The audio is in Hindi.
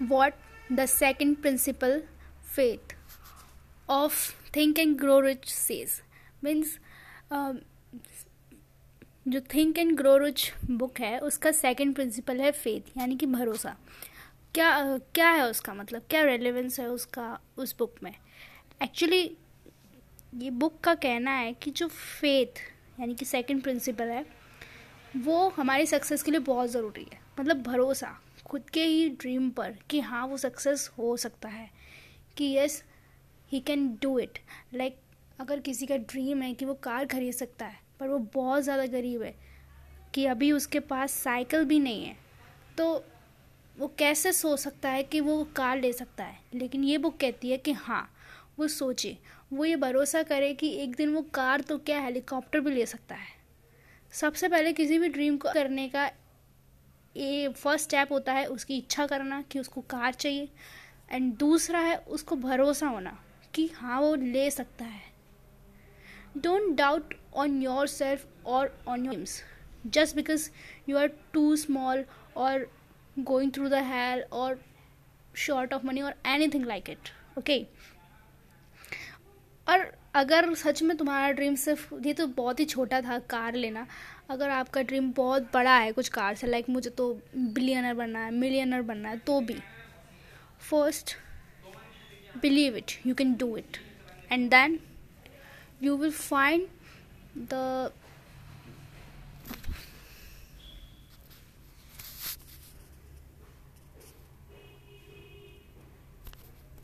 what the second principle faith of think and grow rich says. Means um, जो think and grow rich book है उसका सेकंड प्रिंसिपल है फेथ यानी कि भरोसा। क्या क्या है उसका मतलब? क्या रेलेवेंस है उसका उस बुक में? एक्चुअली ये बुक का कहना है कि जो फेथ यानी कि सेकंड प्रिंसिपल है वो हमारी सक्सेस के लिए बहुत ज़रूरी है। मतलब भरोसा। खुद के ही ड्रीम पर कि हाँ वो सक्सेस हो सकता है, कि yes he can do it like अगर किसी का ड्रीम है कि वो कार खरीद सकता है, पर वो बहुत ज़्यादा गरीब है, कि अभी उसके पास साइकिल भी नहीं है तो वो कैसे सोच सकता है कि वो कार ले सकता है? लेकिन ये बुक कहती है कि हाँ वो सोचे, वो ये भरोसा करे कि एक दिन वो कार तो क्या हेलीकॉप्टर भी ले सकता है। सबसे पहले किसी भी ड्रीम को करने का ये फ़र्स्ट स्टेप होता है उसकी इच्छा करना कि उसको कार चाहिए। एंड दूसरा है उसको भरोसा होना कि हाँ वो ले सकता है। Don't doubt on yourself और on your dreams just because you are too small और गोइंग थ्रू द हेल और शॉर्ट ऑफ़ मनी और anything like it okay और अगर सच में तुम्हारा ड्रीम सिर्फ़, ये तो बहुत ही छोटा था, कार लेना। अगर आपका ड्रीम बहुत बड़ा है कुछ कार से लाइक मुझे तो बिलियनर बनना है मिलियनर बनना है तो भी। First believe it you can do it and then you will find the